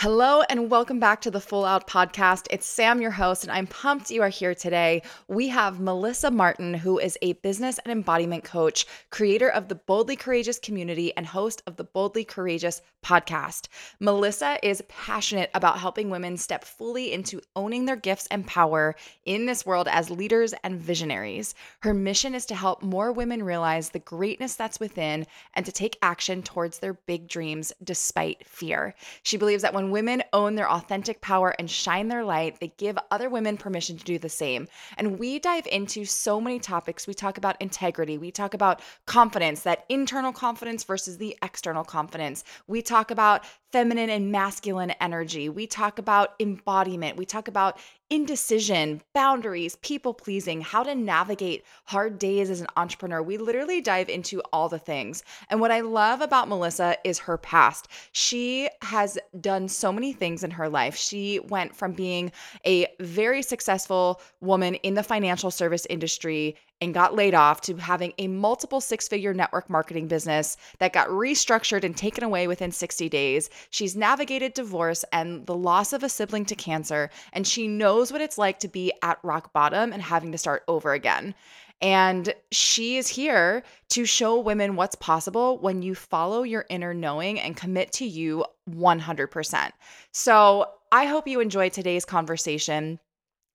Hello and welcome back to the Full Out Podcast. It's Sam, your host, and I'm pumped you are here today. We have Melissa Martin, who is a business and embodiment coach, creator of the Boldly Courageous community, and host of the Boldly Courageous podcast. Melissa is passionate about helping women step fully into owning their gifts and power in this world as leaders and visionaries. Her mission is to help more women realize the greatness that's within and to take action towards their big dreams despite fear. She believes that when women own their authentic power and shine their light, they give other women permission to do the same. And we dive into so many topics. We talk about integrity, we talk about confidence, that internal confidence versus the external confidence. We talk about feminine and masculine energy. We talk about embodiment. We talk about indecision, boundaries, people pleasing, how to navigate hard days as an entrepreneur. We literally dive into all the things. And what I love about Melissa is her past. She has done so many things in her life. She went from being a very successful woman in the financial service industry and got laid off to having a multiple six figure network marketing business that got restructured and taken away within 60 days. She's navigated divorce and the loss of a sibling to cancer, and she knows what it's like to be at rock bottom and having to start over again. And she is here to show women what's possible when you follow your inner knowing and commit to you 100%. So I hope you enjoyed today's conversation.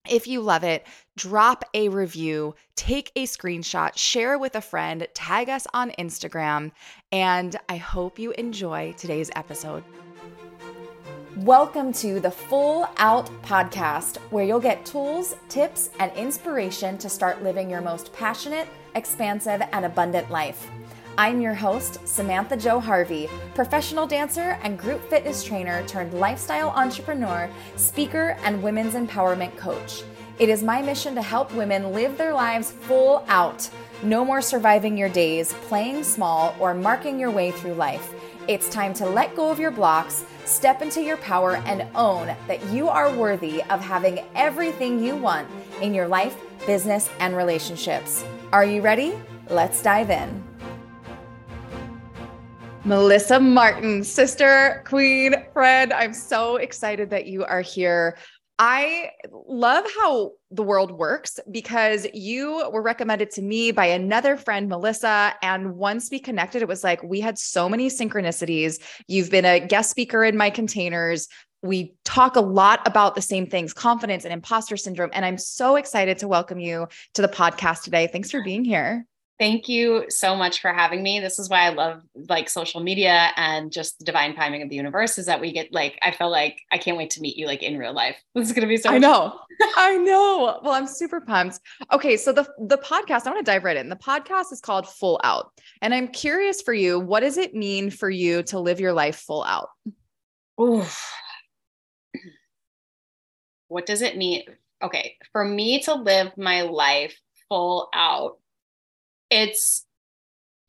If you love it, drop a review, take a screenshot, share with a friend, tag us on Instagram, and I hope you enjoy today's episode. Welcome to the Full Out Podcast, where you'll get tools, tips, and inspiration to start living your most passionate, expansive, and abundant life. I'm your host, Samantha Jo Harvey, professional dancer and group fitness trainer turned lifestyle entrepreneur, speaker, and women's empowerment coach. It is my mission to help women live their lives full out. No more surviving your days, playing small, or marking your way through life. It's time to let go of your blocks, step into your power, and own that you are worthy of having everything you want in your life, business, and relationships. Are you ready? Let's dive in. Melissa Martin, sister, queen, friend. I'm so excited that you are here. I love how the world works because you were recommended to me by another friend, Melissa. And once we connected, it was like we had so many synchronicities. You've been a guest speaker in my containers. We talk a lot about the same things confidence and imposter syndrome. And I'm so excited to welcome you to the podcast today. Thanks for being here. Thank you so much for having me. This is why I love like social media and just the divine timing of the universe is that we get like I feel like I can't wait to meet you like in real life. This is going to be so I know. I know. Well, I'm super pumped. Okay, so the the podcast, I want to dive right in. The podcast is called Full Out. And I'm curious for you, what does it mean for you to live your life full out? Oof. What does it mean? Okay, for me to live my life full out it's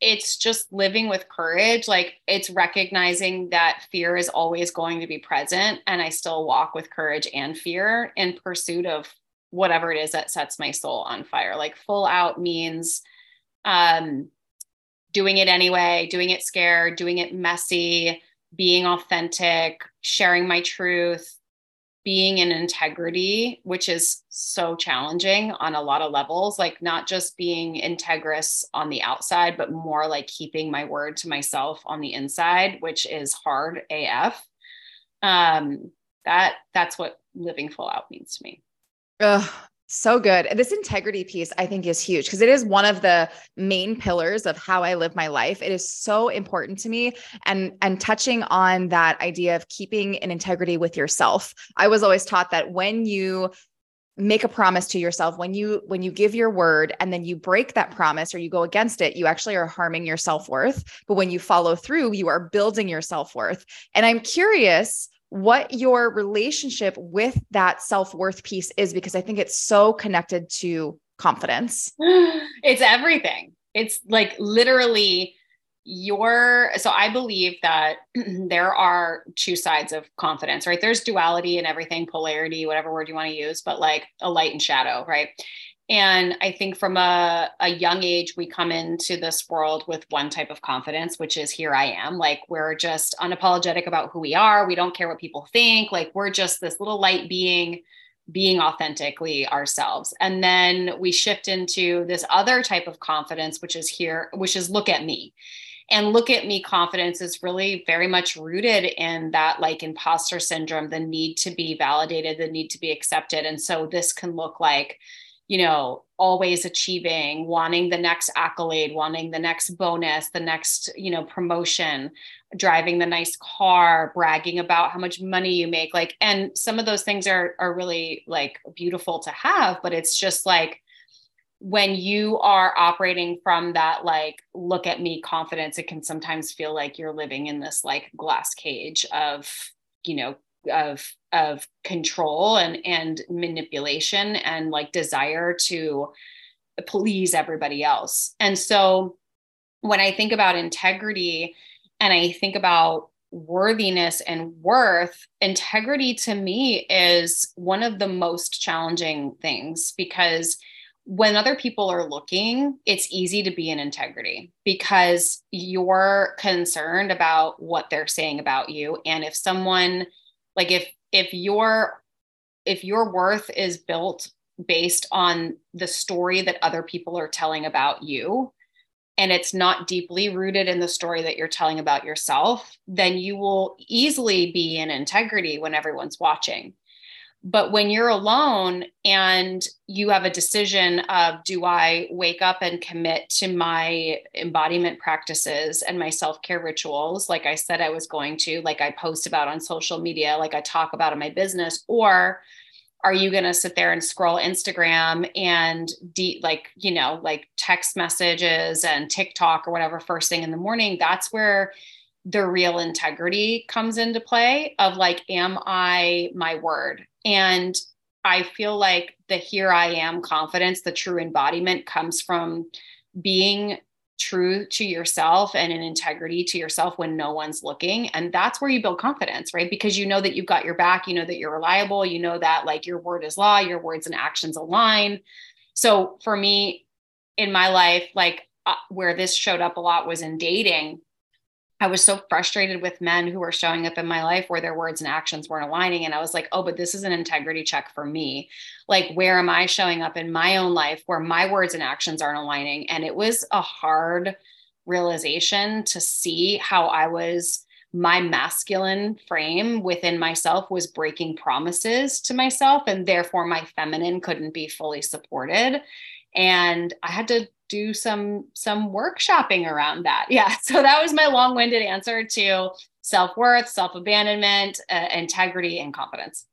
it's just living with courage like it's recognizing that fear is always going to be present and i still walk with courage and fear in pursuit of whatever it is that sets my soul on fire. Like full out means um doing it anyway doing it scared doing it messy being authentic sharing my truth being in integrity, which is so challenging on a lot of levels, like not just being integrous on the outside, but more like keeping my word to myself on the inside, which is hard AF. Um, that that's what living full out means to me. So good. This integrity piece, I think, is huge because it is one of the main pillars of how I live my life. It is so important to me. And, and touching on that idea of keeping an integrity with yourself. I was always taught that when you make a promise to yourself when you when you give your word and then you break that promise or you go against it you actually are harming your self-worth but when you follow through you are building your self-worth and i'm curious what your relationship with that self worth piece is, because I think it's so connected to confidence. It's everything. It's like literally your so i believe that there are two sides of confidence right there's duality and everything polarity whatever word you want to use but like a light and shadow right And I think from a, a young age, we come into this world with one type of confidence, which is here I am. Like we're just unapologetic about who we are. We don't care what people think. Like we're just this little light being, being authentically ourselves. And then we shift into this other type of confidence, which is here, which is look at me and look at me confidence is really very much rooted in that like imposter syndrome the need to be validated the need to be accepted and so this can look like you know always achieving wanting the next accolade wanting the next bonus the next you know promotion driving the nice car bragging about how much money you make like and some of those things are are really like beautiful to have but it's just like when you are operating from that like look at me confidence it can sometimes feel like you're living in this like glass cage of you know of of control and and manipulation and like desire to please everybody else and so when i think about integrity and i think about worthiness and worth integrity to me is one of the most challenging things because when other people are looking, it's easy to be in integrity because you're concerned about what they're saying about you. And if someone, like if if your if your worth is built based on the story that other people are telling about you, and it's not deeply rooted in the story that you're telling about yourself, then you will easily be in integrity when everyone's watching. But when you're alone and you have a decision of do I wake up and commit to my embodiment practices and my self care rituals, like I said I was going to, like I post about on social media, like I talk about in my business, or are you going to sit there and scroll Instagram and de- like, you know, like text messages and TikTok or whatever first thing in the morning? That's where the real integrity comes into play of like, am I my word? And I feel like the here I am confidence, the true embodiment comes from being true to yourself and an integrity to yourself when no one's looking. And that's where you build confidence, right? Because you know that you've got your back, you know that you're reliable, you know that like your word is law, your words and actions align. So for me in my life, like uh, where this showed up a lot was in dating I was so frustrated with men who were showing up in my life where their words and actions weren't aligning. And I was like, oh, but this is an integrity check for me. Like, where am I showing up in my own life where my words and actions aren't aligning? And it was a hard realization to see how I was, my masculine frame within myself was breaking promises to myself. And therefore, my feminine couldn't be fully supported. And I had to do some some workshopping around that. Yeah so that was my long-winded answer to self-worth self-abandonment uh, integrity and confidence.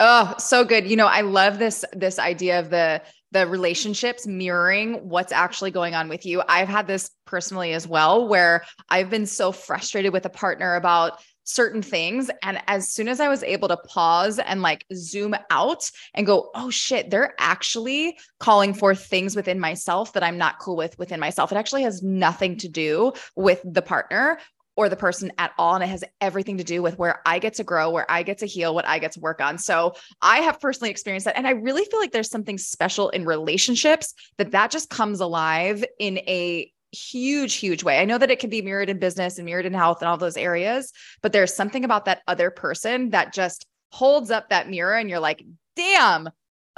Oh so good. You know i love this this idea of the the relationships mirroring what's actually going on with you. I've had this personally as well where i've been so frustrated with a partner about certain things. And as soon as I was able to pause and like zoom out and go, oh shit, they're actually calling for things within myself that I'm not cool with within myself. It actually has nothing to do with the partner or the person at all. And it has everything to do with where I get to grow, where I get to heal, what I get to work on. So I have personally experienced that. And I really feel like there's something special in relationships that that just comes alive in a huge, huge way. I know that it can be mirrored in business and mirrored in health and all those areas, but there's something about that other person that just holds up that mirror and you're like, damn,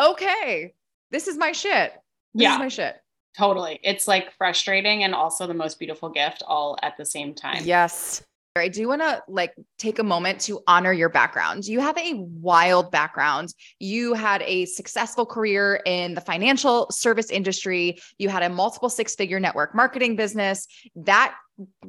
okay, this is my shit. This yeah. is my shit. Totally. It's like frustrating and also the most beautiful gift all at the same time. Yes. I do want to like take a moment to honor your background. You have a wild background. You had a successful career in the financial service industry. You had a multiple six figure network marketing business that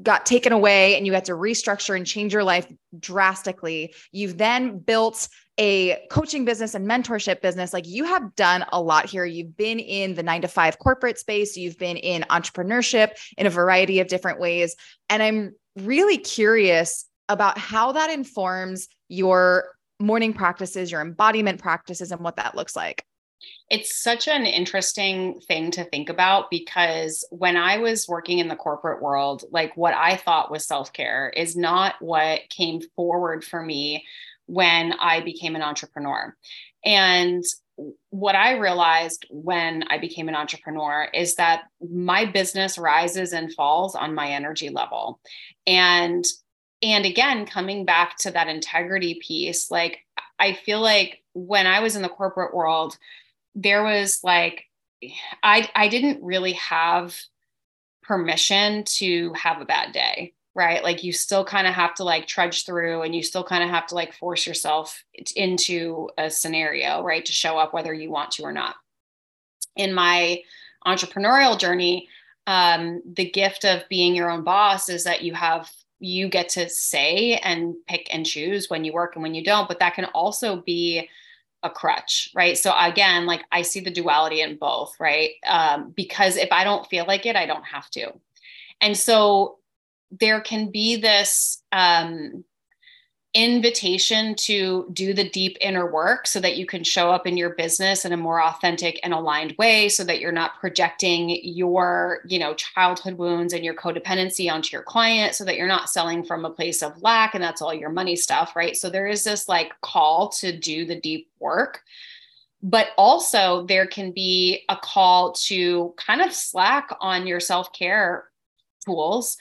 got taken away and you had to restructure and change your life drastically. You've then built a coaching business and mentorship business. Like you have done a lot here. You've been in the nine to five corporate space, you've been in entrepreneurship in a variety of different ways. And I'm really curious about how that informs your morning practices, your embodiment practices, and what that looks like. It's such an interesting thing to think about because when I was working in the corporate world, like what I thought was self care is not what came forward for me when I became an entrepreneur. And what I realized when I became an entrepreneur is that my business rises and falls on my energy level. And and again, coming back to that integrity piece, like I feel like when I was in the corporate world, there was like I I didn't really have permission to have a bad day right? Like you still kind of have to like trudge through and you still kind of have to like force yourself into a scenario right to show up whether you want to or not. In my entrepreneurial journey um, the gift of being your own boss is that you have you get to say and pick and choose when you work and when you don't but that can also be a crutch right? So again like i see the duality in both right? Um, because if i don't feel like it i don't have to. And so there can be this um, invitation to do the deep inner work so that you can show up in your business in a more authentic and aligned way so that you're not projecting your you know childhood wounds and your codependency onto your client so that you're not selling from a place of lack and that's all your money stuff right? So there is this like call to do the deep work. But also there can be a call to kind of slack on your self-care tools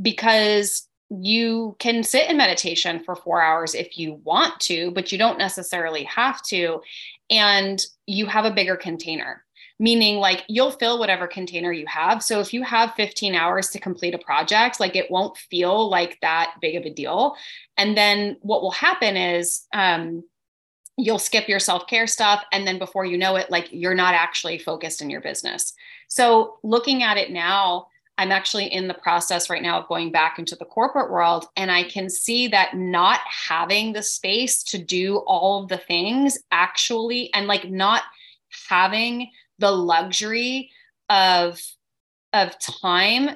because you can sit in meditation for four hours if you want to, but you don't necessarily have to. And you have a bigger container, meaning like you'll fill whatever container you have. So if you have 15 hours to complete a project, like it won't feel like that big of a deal. And then what will happen is, um, you'll skip your self-care stuff and then before you know it like you're not actually focused in your business so looking at it now I'm actually in the process right now of going back into the corporate world. And I can see that not having the space to do all of the things actually, and like not having the luxury of, of time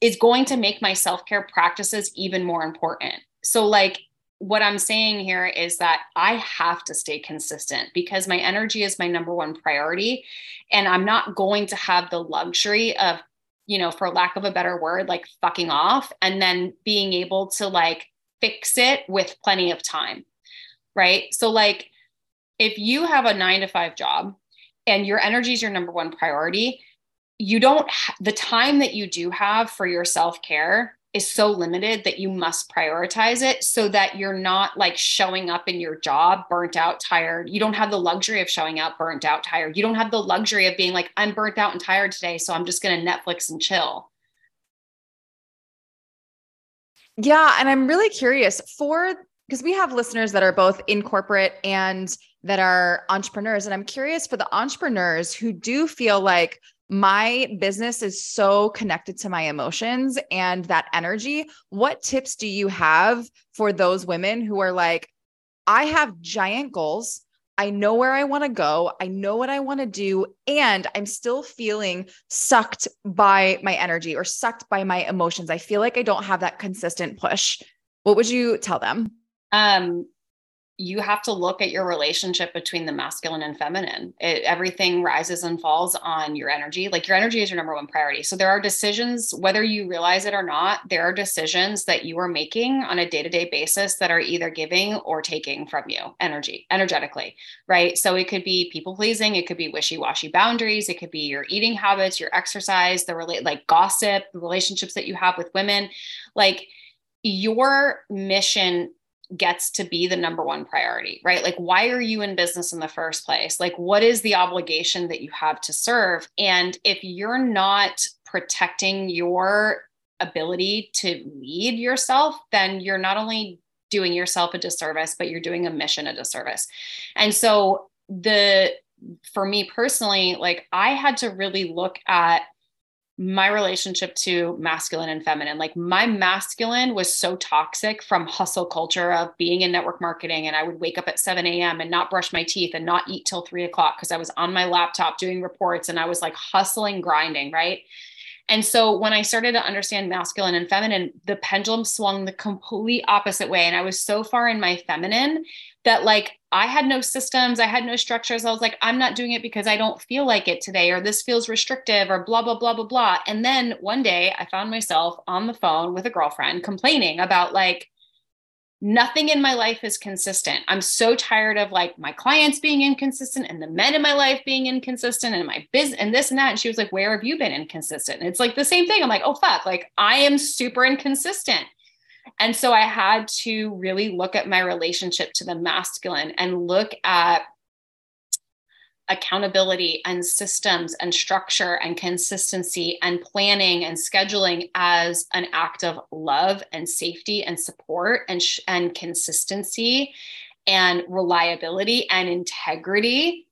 is going to make my self-care practices even more important. So like what I'm saying here is that I have to stay consistent because my energy is my number one priority. And I'm not going to have the luxury of you know, for lack of a better word, like fucking off and then being able to like fix it with plenty of time. Right. So, like, if you have a nine to five job and your energy is your number one priority, you don't, ha- the time that you do have for your self care is so limited that you must prioritize it so that you're not like showing up in your job burnt out, tired. You don't have the luxury of showing up burnt out, tired. You don't have the luxury of being like, I'm burnt out and tired today, so I'm just going to Netflix and chill. Yeah. And I'm really curious for, because we have listeners that are both in corporate and that are entrepreneurs. And I'm curious for the entrepreneurs who do feel like, my business is so connected to my emotions and that energy. What tips do you have for those women who are like, I have giant goals. I know where I want to go. I know what I want to do. And I'm still feeling sucked by my energy or sucked by my emotions. I feel like I don't have that consistent push. What would you tell them? Um, you have to look at your relationship between the masculine and feminine. It, everything rises and falls on your energy. Like your energy is your number one priority. So there are decisions, whether you realize it or not, there are decisions that you are making on a day to day basis that are either giving or taking from you energy, energetically, right? So it could be people pleasing, it could be wishy washy boundaries, it could be your eating habits, your exercise, the relate like gossip, the relationships that you have with women. Like your mission gets to be the number one priority, right? Like, why are you in business in the first place? Like, what is the obligation that you have to serve? And if you're not protecting your ability to lead yourself, then you're not only doing yourself a disservice, but you're doing a mission a disservice. And so, the for me personally, like, I had to really look at my relationship to masculine and feminine. Like my masculine was so toxic from hustle culture of being in network marketing. And I would wake up at 7 a.m. and not brush my teeth and not eat till three o'clock because I was on my laptop doing reports and I was like hustling, grinding, right? And so when I started to understand masculine and feminine, the pendulum swung the complete opposite way. And I was so far in my feminine that like I had no systems, I had no structures. I was like, I'm not doing it because I don't feel like it today, or this feels restrictive, or blah, blah, blah, blah, blah. And then one day I found myself on the phone with a girlfriend complaining about like, nothing in my life is consistent. I'm so tired of like my clients being inconsistent and the men in my life being inconsistent and my business and this and that. And she was like, Where have you been inconsistent? And it's like the same thing. I'm like, Oh, fuck. Like I am super inconsistent. And so I had to really look at my relationship to the masculine and look at accountability and systems and structure and consistency and planning and scheduling as an act of love and safety and support and sh- and consistency and reliability and integrity.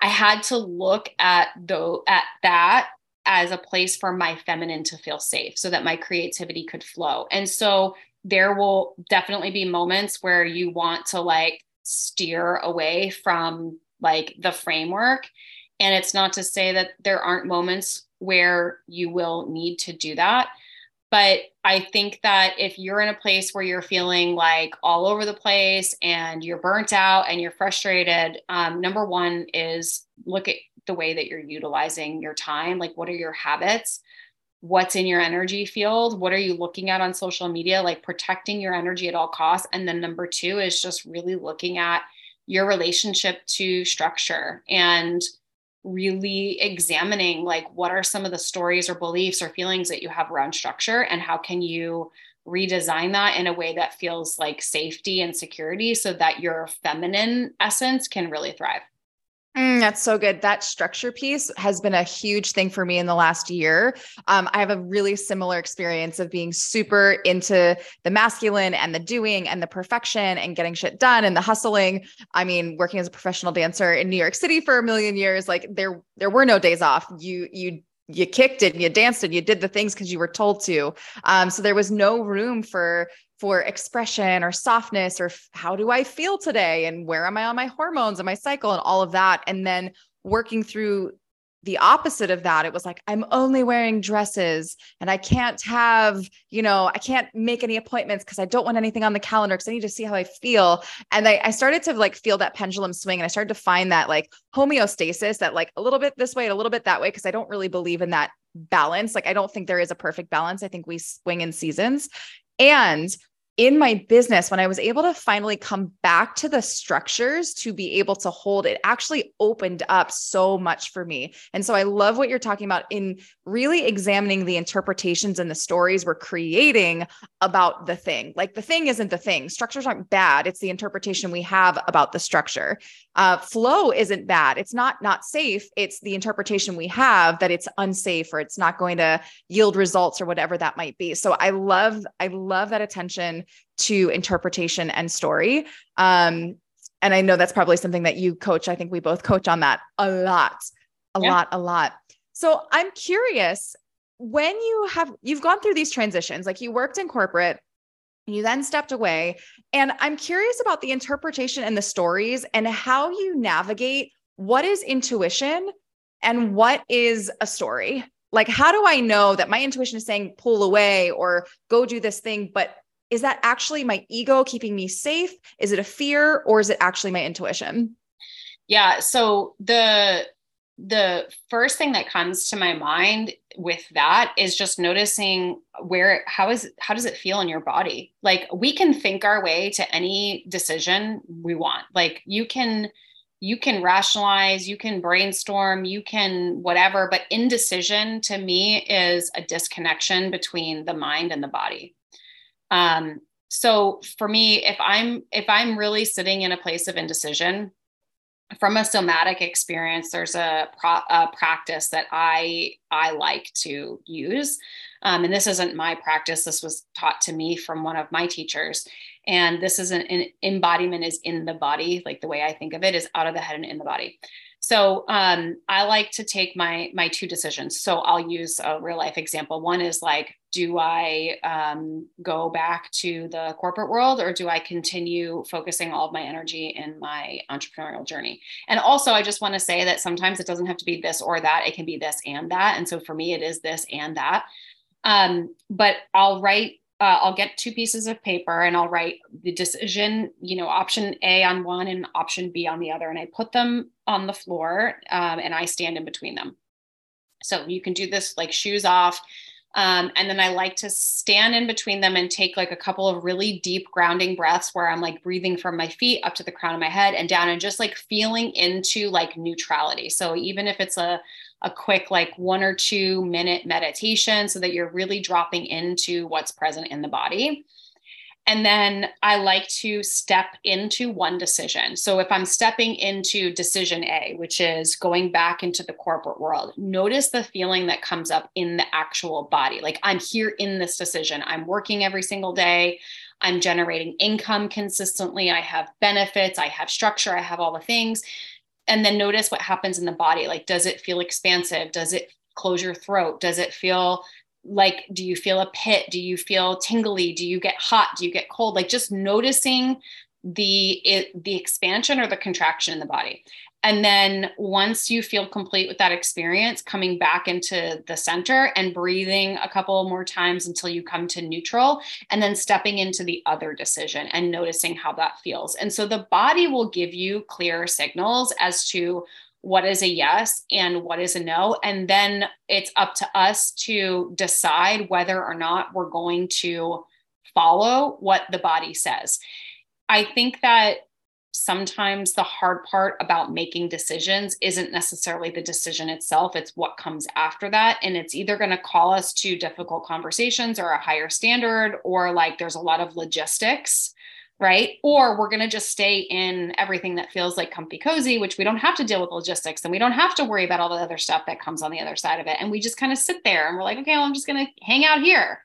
I had to look at though at that as a place for my feminine to feel safe so that my creativity could flow. And so there will definitely be moments where you want to like steer away from like the framework. And it's not to say that there aren't moments where you will need to do that. But I think that if you're in a place where you're feeling like all over the place and you're burnt out and you're frustrated, um, number one is look at the way that you're utilizing your time. Like, what are your habits? What's in your energy field? What are you looking at on social media? Like, protecting your energy at all costs. And then number two is just really looking at your relationship to structure and really examining like what are some of the stories or beliefs or feelings that you have around structure and how can you redesign that in a way that feels like safety and security so that your feminine essence can really thrive Mm, that's so good. That structure piece has been a huge thing for me in the last year. Um, I have a really similar experience of being super into the masculine and the doing and the perfection and getting shit done and the hustling. I mean, working as a professional dancer in New York City for a million years, like there there were no days off. You you you kicked it and you danced and you did the things because you were told to. Um, so there was no room for for expression or softness or how do I feel today and where am I on my hormones and my cycle and all of that. And then working through the opposite of that, it was like, I'm only wearing dresses and I can't have, you know, I can't make any appointments because I don't want anything on the calendar because I need to see how I feel. And I, I started to like feel that pendulum swing and I started to find that like homeostasis that like a little bit this way, and a little bit that way, because I don't really believe in that balance. Like, I don't think there is a perfect balance. I think we swing in seasons. And in my business, when I was able to finally come back to the structures to be able to hold, it actually opened up so much for me. And so I love what you're talking about in really examining the interpretations and the stories we're creating about the thing. Like the thing isn't the thing, structures aren't bad. It's the interpretation we have about the structure. Uh, flow isn't bad. It's not not safe. It's the interpretation we have that it's unsafe or it's not going to yield results or whatever that might be. So I love, I love that attention to interpretation and story. Um, and I know that's probably something that you coach. I think we both coach on that a lot, a yeah. lot, a lot. So I'm curious when you have you've gone through these transitions, like you worked in corporate, you then stepped away, and I'm curious about the interpretation and the stories and how you navigate what is intuition and what is a story. Like, how do I know that my intuition is saying pull away or go do this thing, but is that actually my ego keeping me safe? Is it a fear or is it actually my intuition? Yeah. So the the first thing that comes to my mind with that is just noticing where how is how does it feel in your body like we can think our way to any decision we want like you can you can rationalize you can brainstorm you can whatever but indecision to me is a disconnection between the mind and the body um, so for me, if I'm if I'm really sitting in a place of indecision, from a somatic experience, there's a, pro, a practice that I I like to use, um, and this isn't my practice. This was taught to me from one of my teachers, and this is an, an embodiment is in the body, like the way I think of it is out of the head and in the body. So um, I like to take my my two decisions. So I'll use a real life example. One is like, do I um, go back to the corporate world or do I continue focusing all of my energy in my entrepreneurial journey? And also, I just want to say that sometimes it doesn't have to be this or that. It can be this and that. And so for me, it is this and that. Um, but I'll write uh, I'll get two pieces of paper and I'll write the decision, you know, option A on one and option B on the other. And I put them on the floor um, and I stand in between them. So you can do this like shoes off, Um, and then I like to stand in between them and take like a couple of really deep grounding breaths where I'm like breathing from my feet up to the crown of my head and down and just like feeling into like neutrality. So even if it's a a quick like one or two minute meditation so that you're really dropping into what's present in the body. And then I like to step into one decision. So if I'm stepping into decision A, which is going back into the corporate world, notice the feeling that comes up in the actual body. Like I'm here in this decision. I'm working every single day. I'm generating income consistently. I have benefits. I have structure. I have all the things. And then notice what happens in the body. Like, does it feel expansive? Does it close your throat? Does it feel like do you feel a pit do you feel tingly do you get hot do you get cold like just noticing the it, the expansion or the contraction in the body and then once you feel complete with that experience coming back into the center and breathing a couple more times until you come to neutral and then stepping into the other decision and noticing how that feels and so the body will give you clear signals as to what is a yes and what is a no. And then it's up to us to decide whether or not we're going to follow what the body says. I think that sometimes the hard part about making decisions isn't necessarily the decision itself, it's what comes after that. And it's either going to call us to difficult conversations or a higher standard, or like there's a lot of logistics right? Or we're going to just stay in everything that feels like comfy cozy, which we don't have to deal with logistics and we don't have to worry about all the other stuff that comes on the other side of it. And we just kind of sit there and we're like, okay, well, I'm just going to hang out here.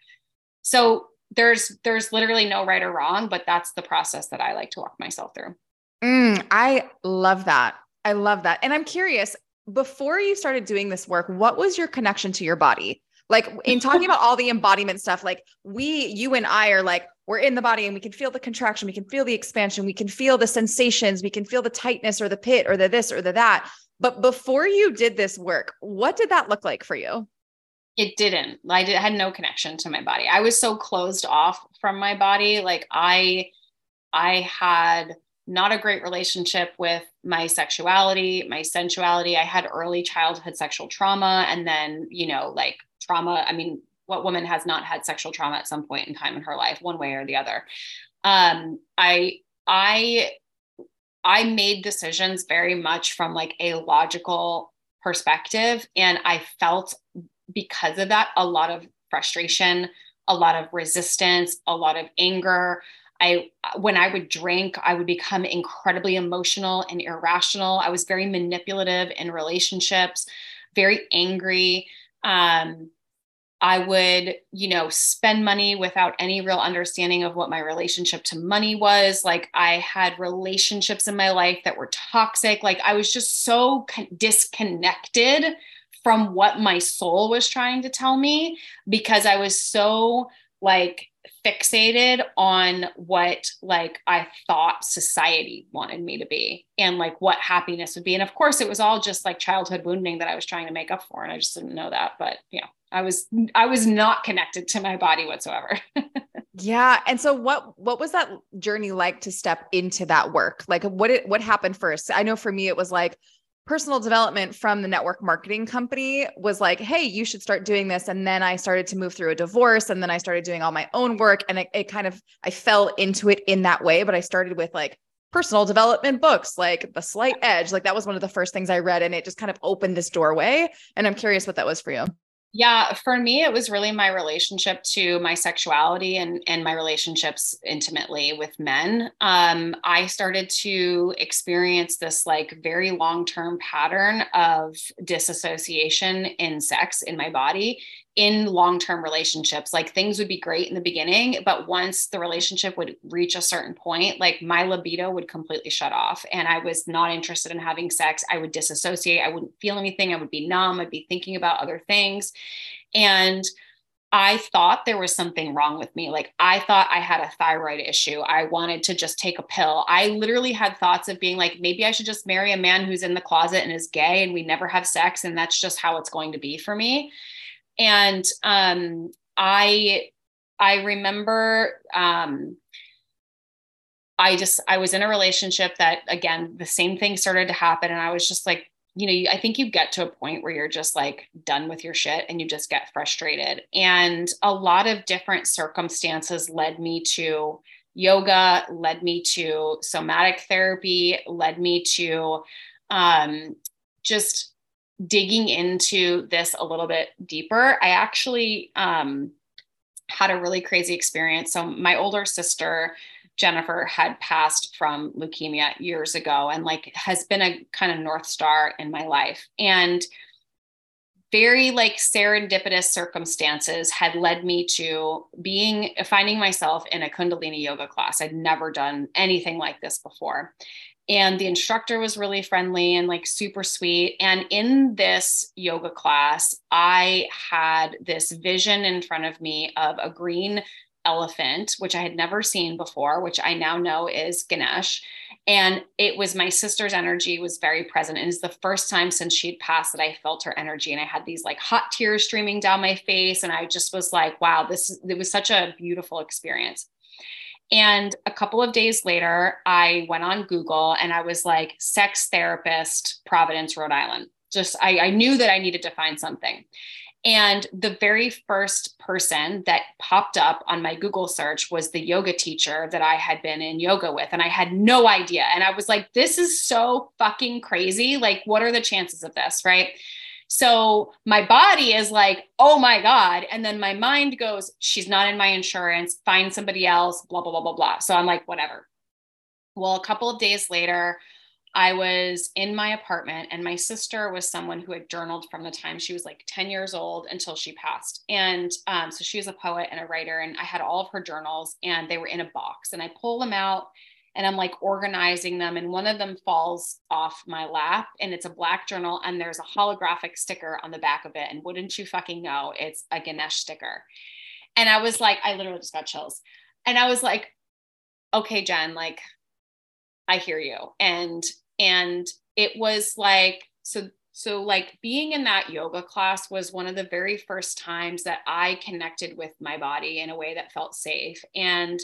So there's there's literally no right or wrong, but that's the process that I like to walk myself through. Mm, I love that. I love that. And I'm curious, before you started doing this work, what was your connection to your body? Like in talking about all the embodiment stuff, like we, you and I are like, we're in the body and we can feel the contraction, we can feel the expansion, we can feel the sensations, we can feel the tightness or the pit or the this or the that. But before you did this work, what did that look like for you? It didn't. I did, had no connection to my body. I was so closed off from my body. Like I, I had not a great relationship with my sexuality, my sensuality. I had early childhood sexual trauma, and then you know, like trauma. I mean, what woman has not had sexual trauma at some point in time in her life, one way or the other? Um, I I I made decisions very much from like a logical perspective, and I felt because of that a lot of frustration, a lot of resistance, a lot of anger. I when I would drink, I would become incredibly emotional and irrational. I was very manipulative in relationships, very angry. Um, I would, you know, spend money without any real understanding of what my relationship to money was. Like I had relationships in my life that were toxic. Like I was just so con- disconnected from what my soul was trying to tell me because I was so like fixated on what like I thought society wanted me to be and like what happiness would be. And of course it was all just like childhood wounding that I was trying to make up for and I just didn't know that, but yeah. I was I was not connected to my body whatsoever. yeah, and so what what was that journey like to step into that work? Like what it what happened first? I know for me it was like personal development from the network marketing company was like, hey, you should start doing this. And then I started to move through a divorce and then I started doing all my own work. And it, it kind of, I fell into it in that way. But I started with like personal development books, like The Slight Edge. Like that was one of the first things I read. And it just kind of opened this doorway. And I'm curious what that was for you. Yeah, for me, it was really my relationship to my sexuality and, and my relationships intimately with men. Um, I started to experience this like very long term pattern of disassociation in sex in my body in long term relationships. Like things would be great in the beginning, but once the relationship would reach a certain point, like my libido would completely shut off and I was not interested in having sex. I would disassociate. I wouldn't feel anything. I would be numb. I'd be thinking about other things. And I thought there was something wrong with me. Like I thought I had a thyroid issue. I wanted to just take a pill. I literally had thoughts of being like, maybe I should just marry a man who's in the closet and is gay and we never have sex. And that's just how it's going to be for me and um, I I remember um, I just I was in a relationship that again the same thing started to happen, and I was just like you know, I think you get to a point where you're just like done with your shit and you just get frustrated. And a lot of different circumstances led me to yoga, led me to somatic therapy, led me to um, just digging into this a little bit deeper. I actually um, had a really crazy experience. So, my older sister, Jennifer had passed from leukemia years ago and like has been a kind of north star in my life. And very like serendipitous circumstances had led me to being finding myself in a kundalini yoga class. I'd never done anything like this before. And the instructor was really friendly and like super sweet. And in this yoga class, I had this vision in front of me of a green elephant, which I had never seen before, which I now know is Ganesh. And it was my sister's energy was very present. And it's the first time since she'd passed that I felt her energy. And I had these like hot tears streaming down my face. And I just was like, wow, this it was such a beautiful experience. And a couple of days later, I went on Google and I was like, sex therapist, Providence, Rhode Island. Just I, I knew that I needed to find something. And the very first person that popped up on my Google search was the yoga teacher that I had been in yoga with. And I had no idea. And I was like, this is so fucking crazy. Like, what are the chances of this? Right. So my body is like, oh my God. And then my mind goes, she's not in my insurance, find somebody else, blah, blah, blah, blah, blah. So I'm like, whatever. Well, a couple of days later, I was in my apartment, and my sister was someone who had journaled from the time she was like 10 years old until she passed. And um, so she was a poet and a writer, and I had all of her journals, and they were in a box. And I pull them out and I'm like organizing them, and one of them falls off my lap, and it's a black journal, and there's a holographic sticker on the back of it. And wouldn't you fucking know, it's a Ganesh sticker. And I was like, I literally just got chills. And I was like, okay, Jen, like, I hear you. And and it was like so so like being in that yoga class was one of the very first times that i connected with my body in a way that felt safe and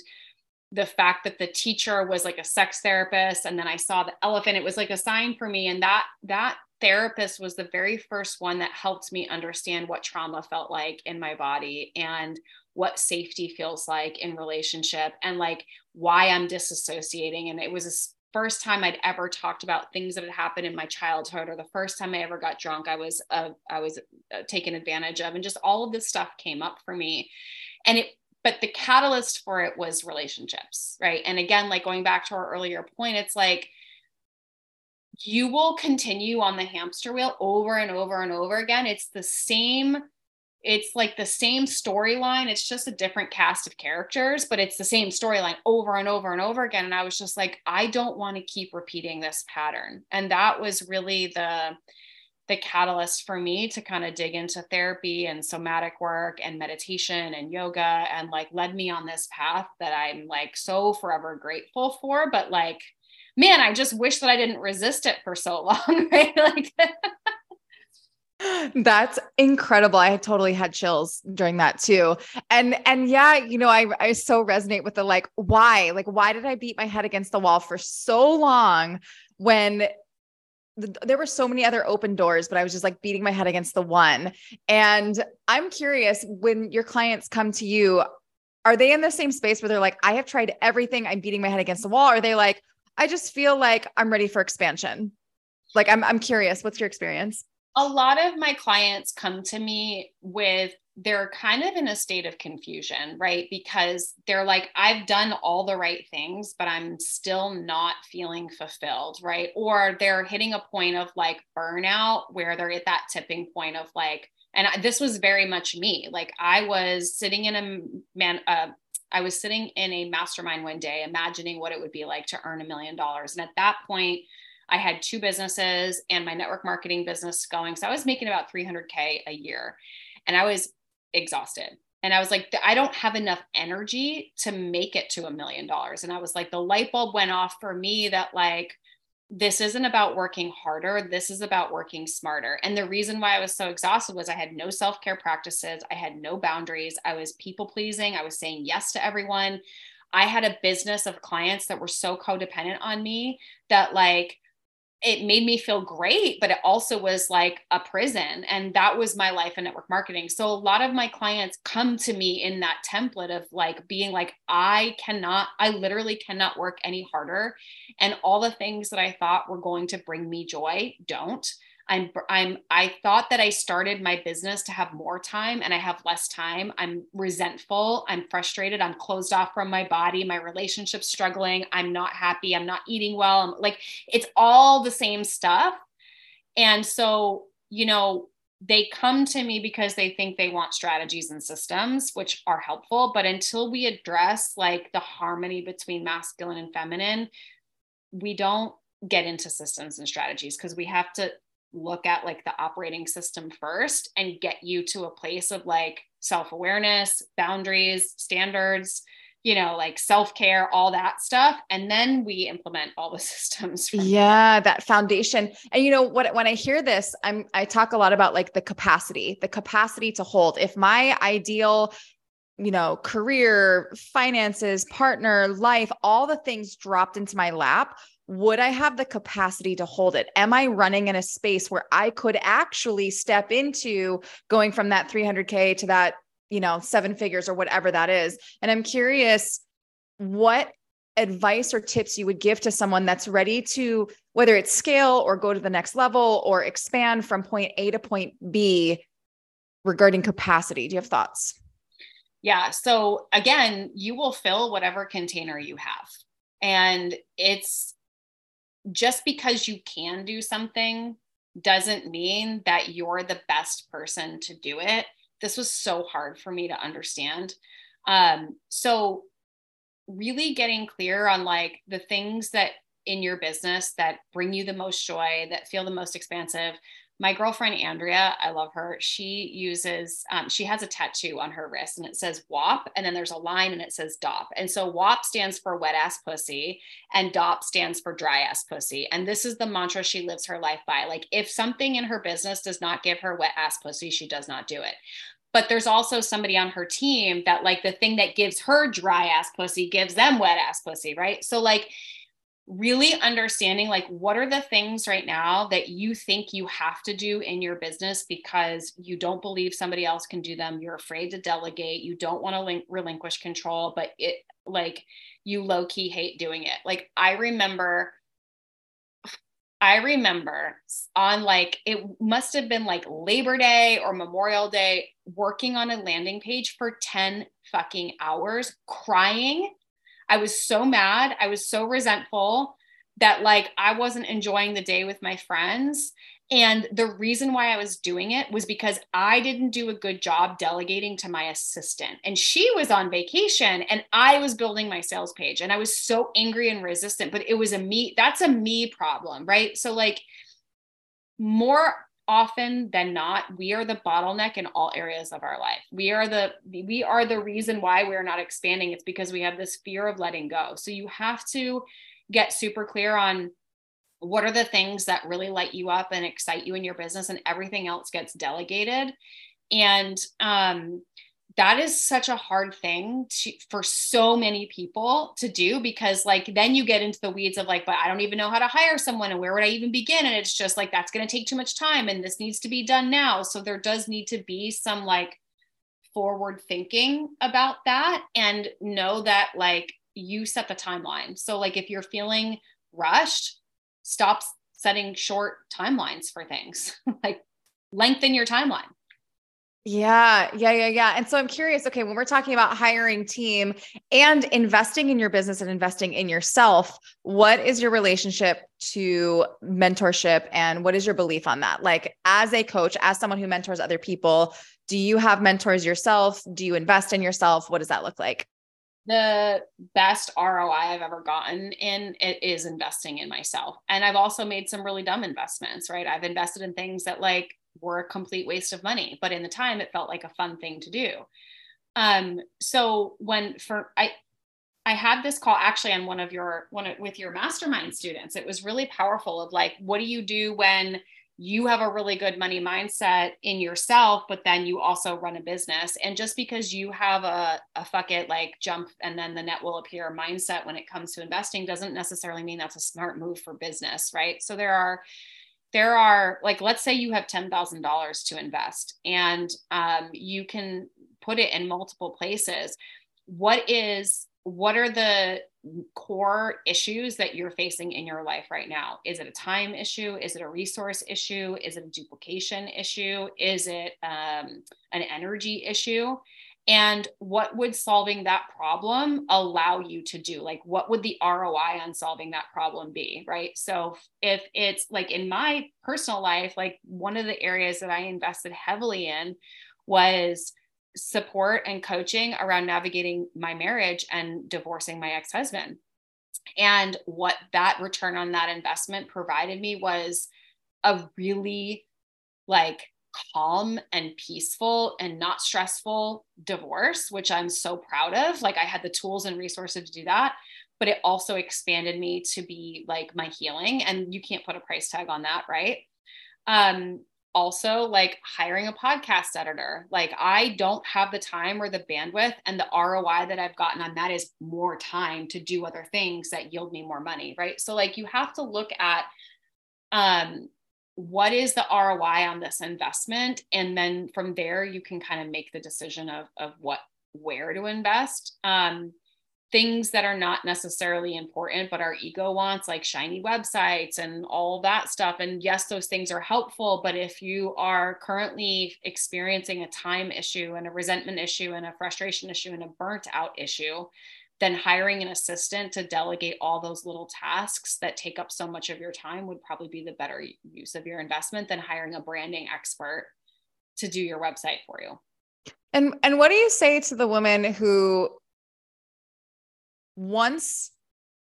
the fact that the teacher was like a sex therapist and then i saw the elephant it was like a sign for me and that that therapist was the very first one that helped me understand what trauma felt like in my body and what safety feels like in relationship and like why i'm disassociating and it was first time I'd ever talked about things that had happened in my childhood or the first time I ever got drunk I was uh, I was uh, taken advantage of and just all of this stuff came up for me. And it but the catalyst for it was relationships right and again like going back to our earlier point it's like you will continue on the hamster wheel over and over and over again it's the same it's like the same storyline. It's just a different cast of characters, but it's the same storyline over and over and over again. And I was just like, I don't want to keep repeating this pattern. And that was really the the catalyst for me to kind of dig into therapy and somatic work and meditation and yoga and like led me on this path that I'm like so forever grateful for. But like, man, I just wish that I didn't resist it for so long, right? Like That's incredible. I totally had chills during that too. And and yeah, you know, I I so resonate with the like why? Like why did I beat my head against the wall for so long when there were so many other open doors, but I was just like beating my head against the one. And I'm curious when your clients come to you, are they in the same space where they're like, I have tried everything, I'm beating my head against the wall? Or are they like, I just feel like I'm ready for expansion? Like I'm I'm curious, what's your experience? a lot of my clients come to me with they're kind of in a state of confusion, right? Because they're like, I've done all the right things, but I'm still not feeling fulfilled, right? Or they're hitting a point of like burnout where they're at that tipping point of like, and this was very much me. Like I was sitting in a man, uh, I was sitting in a mastermind one day, imagining what it would be like to earn a million dollars. And at that point, I had two businesses and my network marketing business going. So I was making about 300K a year and I was exhausted. And I was like, I don't have enough energy to make it to a million dollars. And I was like, the light bulb went off for me that, like, this isn't about working harder. This is about working smarter. And the reason why I was so exhausted was I had no self care practices. I had no boundaries. I was people pleasing. I was saying yes to everyone. I had a business of clients that were so codependent on me that, like, it made me feel great, but it also was like a prison. And that was my life in network marketing. So a lot of my clients come to me in that template of like being like, I cannot, I literally cannot work any harder. And all the things that I thought were going to bring me joy don't. I'm I'm I thought that I started my business to have more time and I have less time. I'm resentful, I'm frustrated, I'm closed off from my body, my relationship's struggling, I'm not happy, I'm not eating well. I'm like it's all the same stuff. And so, you know, they come to me because they think they want strategies and systems which are helpful, but until we address like the harmony between masculine and feminine, we don't get into systems and strategies because we have to look at like the operating system first and get you to a place of like self-awareness, boundaries, standards, you know, like self-care, all that stuff. And then we implement all the systems. Yeah, that foundation. And you know what when I hear this, I'm I talk a lot about like the capacity, the capacity to hold. If my ideal you know, career, finances, partner, life, all the things dropped into my lap, would I have the capacity to hold it? Am I running in a space where I could actually step into going from that 300K to that, you know, seven figures or whatever that is? And I'm curious what advice or tips you would give to someone that's ready to, whether it's scale or go to the next level or expand from point A to point B regarding capacity. Do you have thoughts? Yeah. So again, you will fill whatever container you have. And it's just because you can do something doesn't mean that you're the best person to do it. This was so hard for me to understand. Um, so, really getting clear on like the things that in your business that bring you the most joy, that feel the most expansive, my girlfriend Andrea, I love her. She uses, um, she has a tattoo on her wrist and it says WAP, and then there's a line and it says DOP. And so WAP stands for wet ass pussy, and DOP stands for dry ass pussy. And this is the mantra she lives her life by. Like, if something in her business does not give her wet ass pussy, she does not do it. But there's also somebody on her team that, like, the thing that gives her dry ass pussy gives them wet ass pussy, right? So, like, really understanding like what are the things right now that you think you have to do in your business because you don't believe somebody else can do them. You're afraid to delegate. You don't want to lin- relinquish control but it like you low key hate doing it. Like i remember I remember on like it must have been like Labor Day or Memorial Day working on a landing page for 10 fucking hours crying I was so mad. I was so resentful that like I wasn't enjoying the day with my friends. And the reason why I was doing it was because I didn't do a good job delegating to my assistant. And she was on vacation and I was building my sales page. And I was so angry and resistant, but it was a me, that's a me problem, right? So, like, more often than not we are the bottleneck in all areas of our life. We are the we are the reason why we're not expanding. It's because we have this fear of letting go. So you have to get super clear on what are the things that really light you up and excite you in your business and everything else gets delegated. And um that is such a hard thing to, for so many people to do because like then you get into the weeds of like but i don't even know how to hire someone and where would i even begin? And it's just like that's going to take too much time and this needs to be done now. So there does need to be some like forward thinking about that and know that like you set the timeline. So like if you're feeling rushed stop setting short timelines for things. Like lengthen your timeline yeah, yeah, yeah, yeah. And so I'm curious, okay, when we're talking about hiring team and investing in your business and investing in yourself, what is your relationship to mentorship and what is your belief on that? Like as a coach, as someone who mentors other people, do you have mentors yourself? Do you invest in yourself? What does that look like? the best ROI I've ever gotten in it is investing in myself. And I've also made some really dumb investments, right? I've invested in things that like were a complete waste of money, but in the time it felt like a fun thing to do. Um, so when for I I had this call actually on one of your one with your mastermind students. It was really powerful of like, what do you do when you have a really good money mindset in yourself, but then you also run a business. And just because you have a, a fuck it, like jump and then the net will appear mindset when it comes to investing doesn't necessarily mean that's a smart move for business, right? So there are, there are like, let's say you have $10,000 to invest and um, you can put it in multiple places. What is, what are the core issues that you're facing in your life right now? Is it a time issue? Is it a resource issue? Is it a duplication issue? Is it um, an energy issue? And what would solving that problem allow you to do? Like, what would the ROI on solving that problem be? Right. So, if it's like in my personal life, like one of the areas that I invested heavily in was support and coaching around navigating my marriage and divorcing my ex husband. And what that return on that investment provided me was a really like calm and peaceful and not stressful divorce, which I'm so proud of. Like I had the tools and resources to do that, but it also expanded me to be like my healing. And you can't put a price tag on that, right? Um, also like hiring a podcast editor. Like I don't have the time or the bandwidth and the ROI that I've gotten on that is more time to do other things that yield me more money, right? So like you have to look at um what is the ROI on this investment and then from there you can kind of make the decision of of what where to invest. Um things that are not necessarily important, but our ego wants, like shiny websites and all that stuff. And yes, those things are helpful. But if you are currently experiencing a time issue and a resentment issue and a frustration issue and a burnt out issue, then hiring an assistant to delegate all those little tasks that take up so much of your time would probably be the better use of your investment than hiring a branding expert to do your website for you. And and what do you say to the woman who wants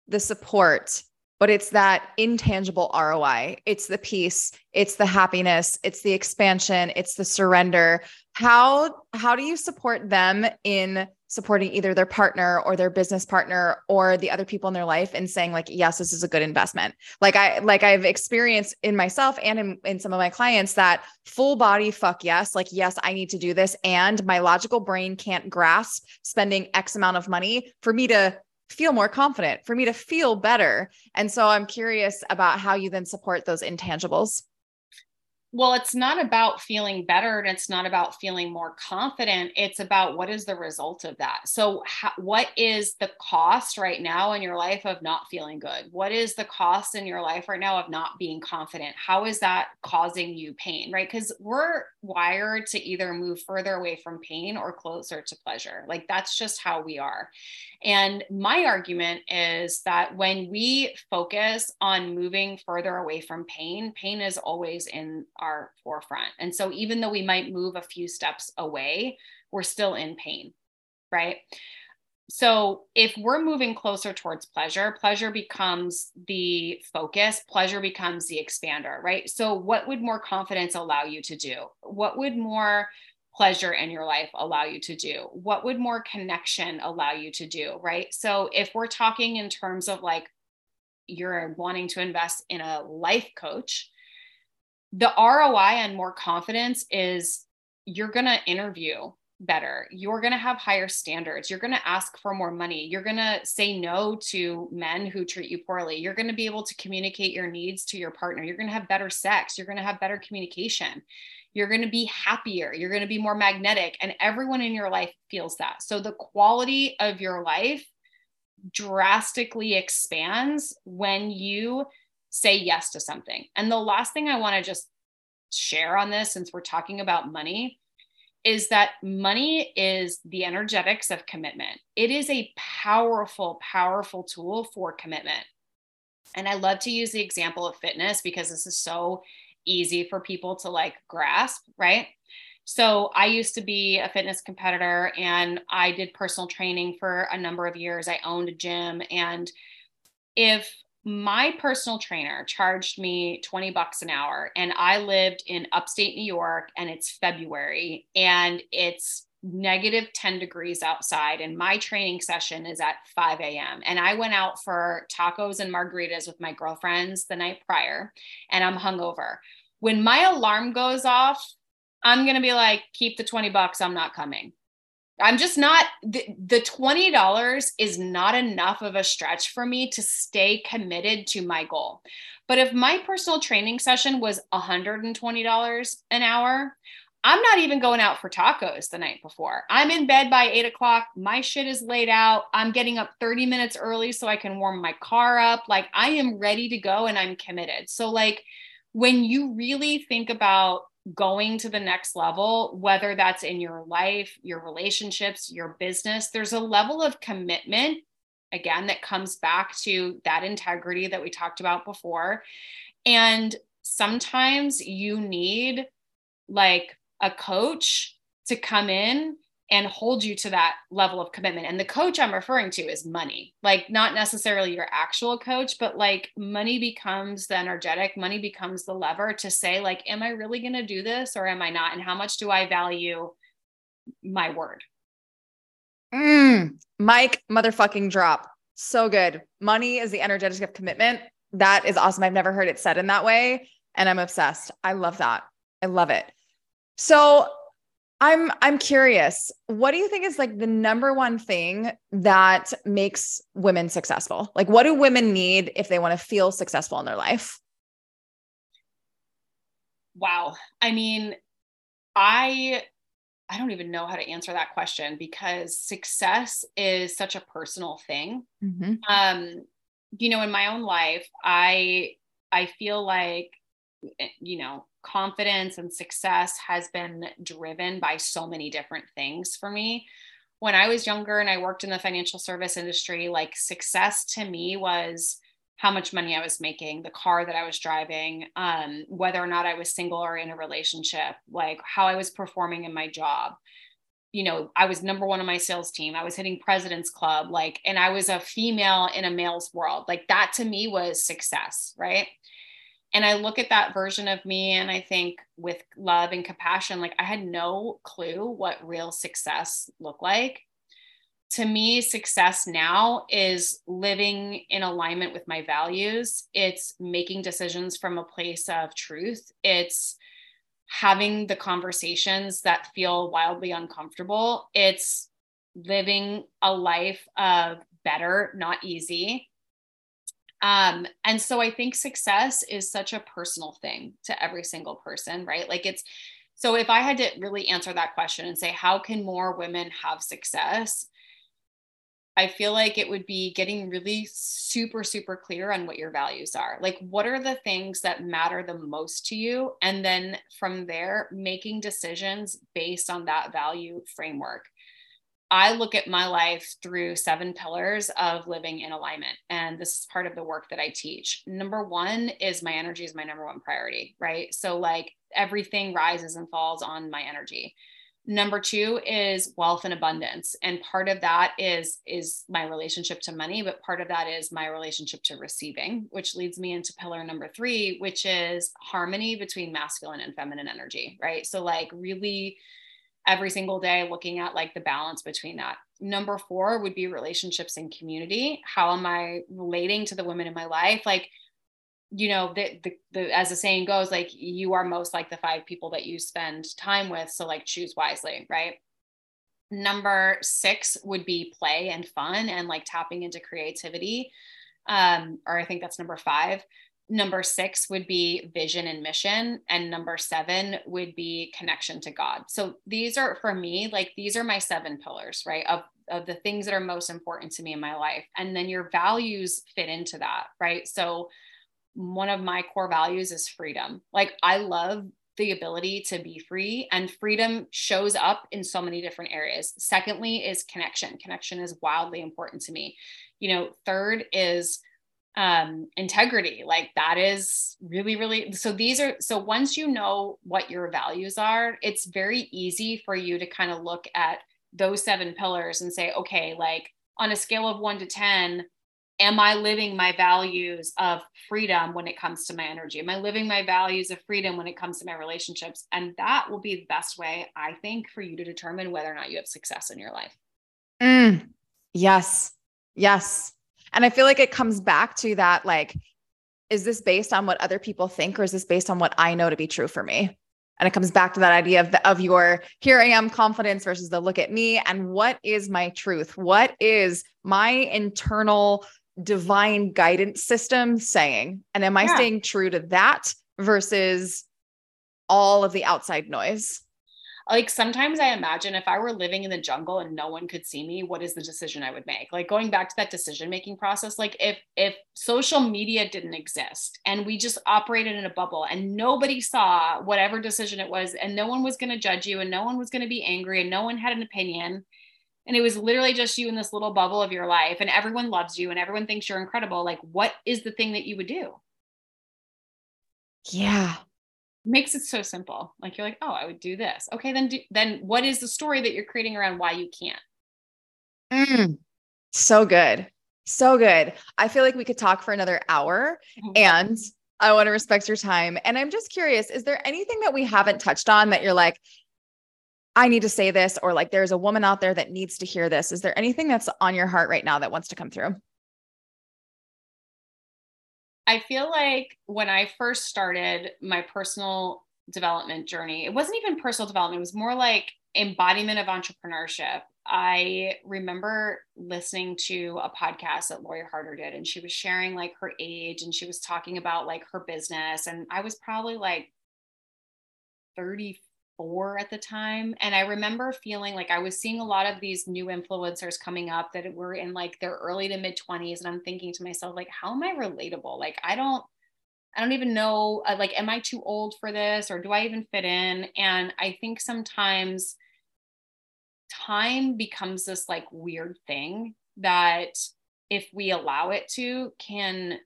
the support, but it's that intangible ROI. It's the peace, it's the happiness, it's the expansion, it's the surrender. How how do you support them in supporting either their partner or their business partner or the other people in their life and saying like yes this is a good investment like i like i've experienced in myself and in, in some of my clients that full body fuck yes like yes i need to do this and my logical brain can't grasp spending x amount of money for me to feel more confident, for me to feel better. And so I'm curious about how you then support those intangibles well it's not about feeling better and it's not about feeling more confident it's about what is the result of that. So how, what is the cost right now in your life of not feeling good? What is the cost in your life right now of not being confident? How is that causing you pain right? Because we're wired to either move further away from pain or closer to pleasure. Like that's just how we are. And my argument is that when we focus on moving further away from pain, pain is always in our forefront. And so even though we might move a few steps away, we're still in pain, right? So if we're moving closer towards pleasure, pleasure becomes the focus, pleasure becomes the expander, right? So what would more confidence allow you to do? What would more pleasure in your life allow you to do? What would more connection allow you to do? Right. So if we're talking in terms of like you're wanting to invest in a life coach, the ROI and more confidence is you're going to interview better. You're going to have higher standards. You're going to ask for more money. You're going to say no to men who treat you poorly. You're going to be able to communicate your needs to your partner. You're going to have better sex. You're going to have better communication you're going to be happier, you're going to be more magnetic, and everyone in your life feels that. So the quality of your life drastically expands when you say yes to something. And the last thing I want to just share on this, since we're talking about money, is that money is the energetics of commitment. It is a powerful, powerful tool for commitment. And I love to use the example of fitness because this is so easy for people to like grasp, right? So I used to be a fitness competitor and I did personal training for a number of years. I owned a gym and if my personal trainer charged me 20 bucks an hour and I lived in upstate New York and it's February and it's negative 10 degrees outside and my training session is at 5 a.m. And I went out for tacos and margaritas with my girlfriends the night prior and I'm hungover When my alarm goes off, I'm going to be like, keep the 20 bucks. I'm not coming. I'm just not, the, the $20 is not enough of a stretch for me to stay committed to my goal. But if my personal training session was $120 an hour, I'm not even going out for tacos the night before. I'm in bed by eight o'clock. My shit is laid out. I'm getting up 30 minutes early so I can warm my car up. Like I am ready to go and I'm committed. So, like, when you really think about going to the next level, whether that's in your life, your relationships, your business, there's a level of commitment, again, that comes back to that integrity that we talked about before. And sometimes you need like a coach to come in and hold you to that level of commitment. And the coach I'm referring to is money, like not necessarily your actual coach, but like money becomes the energetic, money becomes the lever to say, like, am I really going to do this or am I not? And how much do I value my word? Mm, mic motherfucking drop. So good. Money is the energetic of commitment. That is awesome. I've never heard it said in that way. And I'm obsessed. I love that. I love it. So I'm I'm curious. What do you think is like the number one thing that makes women successful? Like what do women need if they want to feel successful in their life? Wow. I mean, I I don't even know how to answer that question because success is such a personal thing. Mm-hmm. Um, you know, in my own life, I I feel like you know, confidence and success has been driven by so many different things for me. When I was younger and I worked in the financial service industry, like success to me was how much money I was making, the car that I was driving, um, whether or not I was single or in a relationship, like how I was performing in my job. You know, I was number one on my sales team. I was hitting President's Club, like, and I was a female in a male's world. Like that to me was success, right? And I look at that version of me and I think with love and compassion, like I had no clue what real success looked like. To me, success now is living in alignment with my values. It's making decisions from a place of truth. It's having the conversations that feel wildly uncomfortable. It's living a life of better, not easy. Um, and so I think success is such a personal thing to every single person, right? Like it's so if I had to really answer that question and say, how can more women have success? I feel like it would be getting really super, super clear on what your values are. Like, what are the things that matter the most to you? And then from there, making decisions based on that value framework. I look at my life through seven pillars of living in alignment. And this is part of the work that I teach. Number one is my energy is my number one priority, right? So, like everything rises and falls on my energy. Number two is wealth and abundance. And part of that is, is my relationship to money, but part of that is my relationship to receiving, which leads me into pillar number three, which is harmony between masculine and feminine energy, right? So, like, really every single day looking at like the balance between that. Number four would be relationships and community. How am i relating to the women in my life? Like you know the, the, the as the saying goes like you are most like the five people that you spend time with so like choose wisely right? Number six would be play and fun and like tapping into creativity um or i think that's number five number six would be vision and mission and number seven would be connection to god. So these are for me like these are my seven pillars right of of the things that are most important to me in my life. And then your values fit into that right? So one of my core values is freedom. Like i love the ability to be free and freedom shows up in so many different areas. Secondly is connection. Connection is wildly important to me. You know third is um, integrity like that is really really so these are so once you know what your values are it's very easy for you to kind of look at those seven pillars and say okay like on a scale of 1 to 10 am i living my values of freedom when it comes to my energy? Am i living my values of freedom when it comes to my relationships? And that will be the best way i think for you to determine whether or not you have success in your life. Mm, yes. Yes and I feel like it comes back to that like is this based on what other people think or is this based on what I know to be true for me? And it comes back to that idea of the, of your here I am confidence versus the look at me and what is my truth? What is my internal divine guidance system saying? And am I yeah. staying true to that versus all of the outside noise? Like sometimes I imagine if I were living in the jungle and no one could see me, what is the decision I would make? Like going back to that decision making process, like if if social media didn't exist and we just operated in a bubble and nobody saw whatever decision it was and no one was going to judge you and no one was going to be angry and no one had an opinion and it was literally just you in this little bubble of your life and everyone loves you and everyone thinks you're incredible, like what is the thing that you would do? Yeah makes it so simple. Like you're like, oh, I would do this. Okay, then do, then what is the story that you're creating around why you can't? Mm, so good. So good. I feel like we could talk for another hour mm-hmm. and I want to respect your time. And I'm just curious, is there anything that we haven't touched on that you're like, I need to say this, or like there's a woman out there that needs to hear this? Is there anything that's on your heart right now that wants to come through? I feel like when I first started my personal development journey, it wasn't even personal development, it was more like embodiment of entrepreneurship. I remember listening to a podcast that Lori Harder did, and she was sharing like her age and she was talking about like her business. And I was probably like 34 four at the time. And I remember feeling like I was seeing a lot of these new influencers coming up that were in like their early to mid 20s. And I'm thinking to myself, like, how am I relatable? Like, I don't. I don't even know, uh, like, am I too old for this or do I even fit in? And I think sometimes time becomes this like weird thing that if we allow it to can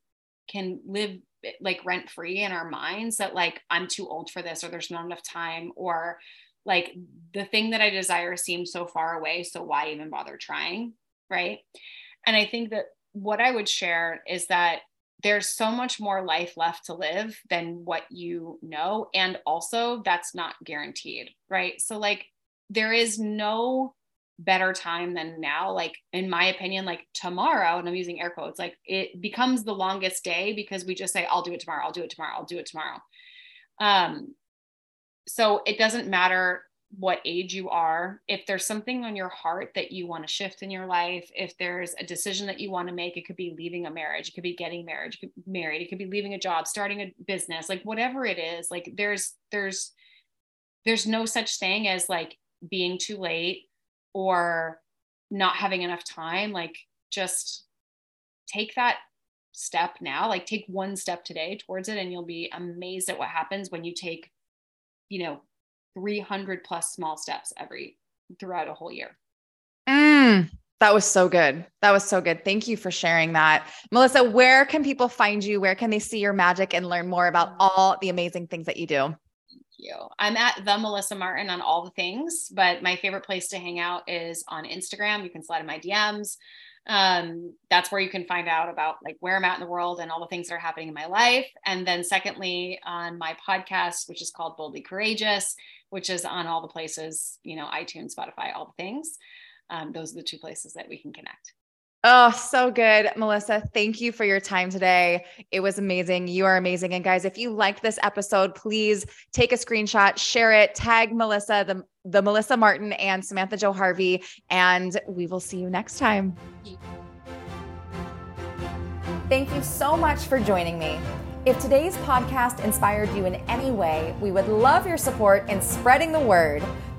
can live like rent free in our minds that like I'm too old for this or there's not enough time or like the thing that I desire seems so far away. So why even bother trying? Right. And I think that what I would share is that there's so much more life left to live than what you know. And also, that's not guaranteed. Right. So, like, there is no better time than now. Like in my opinion like tomorrow and i'm using air quotes like it becomes the longest day because we just say i'll do it tomorrow i'll do it tomorrow i'll do it tomorrow. Um so it doesn't matter what age you are. If there's something on your heart that you want to shift in your life if there's a decision that you want to make it could be leaving a marriage it could be getting married married it could be leaving a job starting a business like whatever it is like there's there's there's no such thing as like being too late or not having enough time like just take that step now like take one step today towards it and you'll be amazed at what happens when you take you know 300 plus small steps every throughout a whole year. Mm, that was so good. That was so good. Thank you for sharing that. Melissa where can people find you? Where can they see your magic and learn more about all the amazing things that you do you. I'm at the Melissa Martin on all the things, but my favorite place to hang out is on Instagram. You can slide in my DMs. Um, that's where you can find out about like where I'm at in the world and all the things that are happening in my life. And then secondly, on my podcast, which is called Boldly Courageous, which is on all the places, you know, iTunes, Spotify, all the things. Um, those are the two places that we can connect. Oh, so good. Melissa, thank you for your time today. It was amazing. You are amazing. And guys, if you liked this episode, please take a screenshot, share it, tag Melissa, the, the Melissa Martin and Samantha Jo Harvey, and we will see you next time. Thank you so much for joining me. If today's podcast inspired you in any way, we would love your support in spreading the word.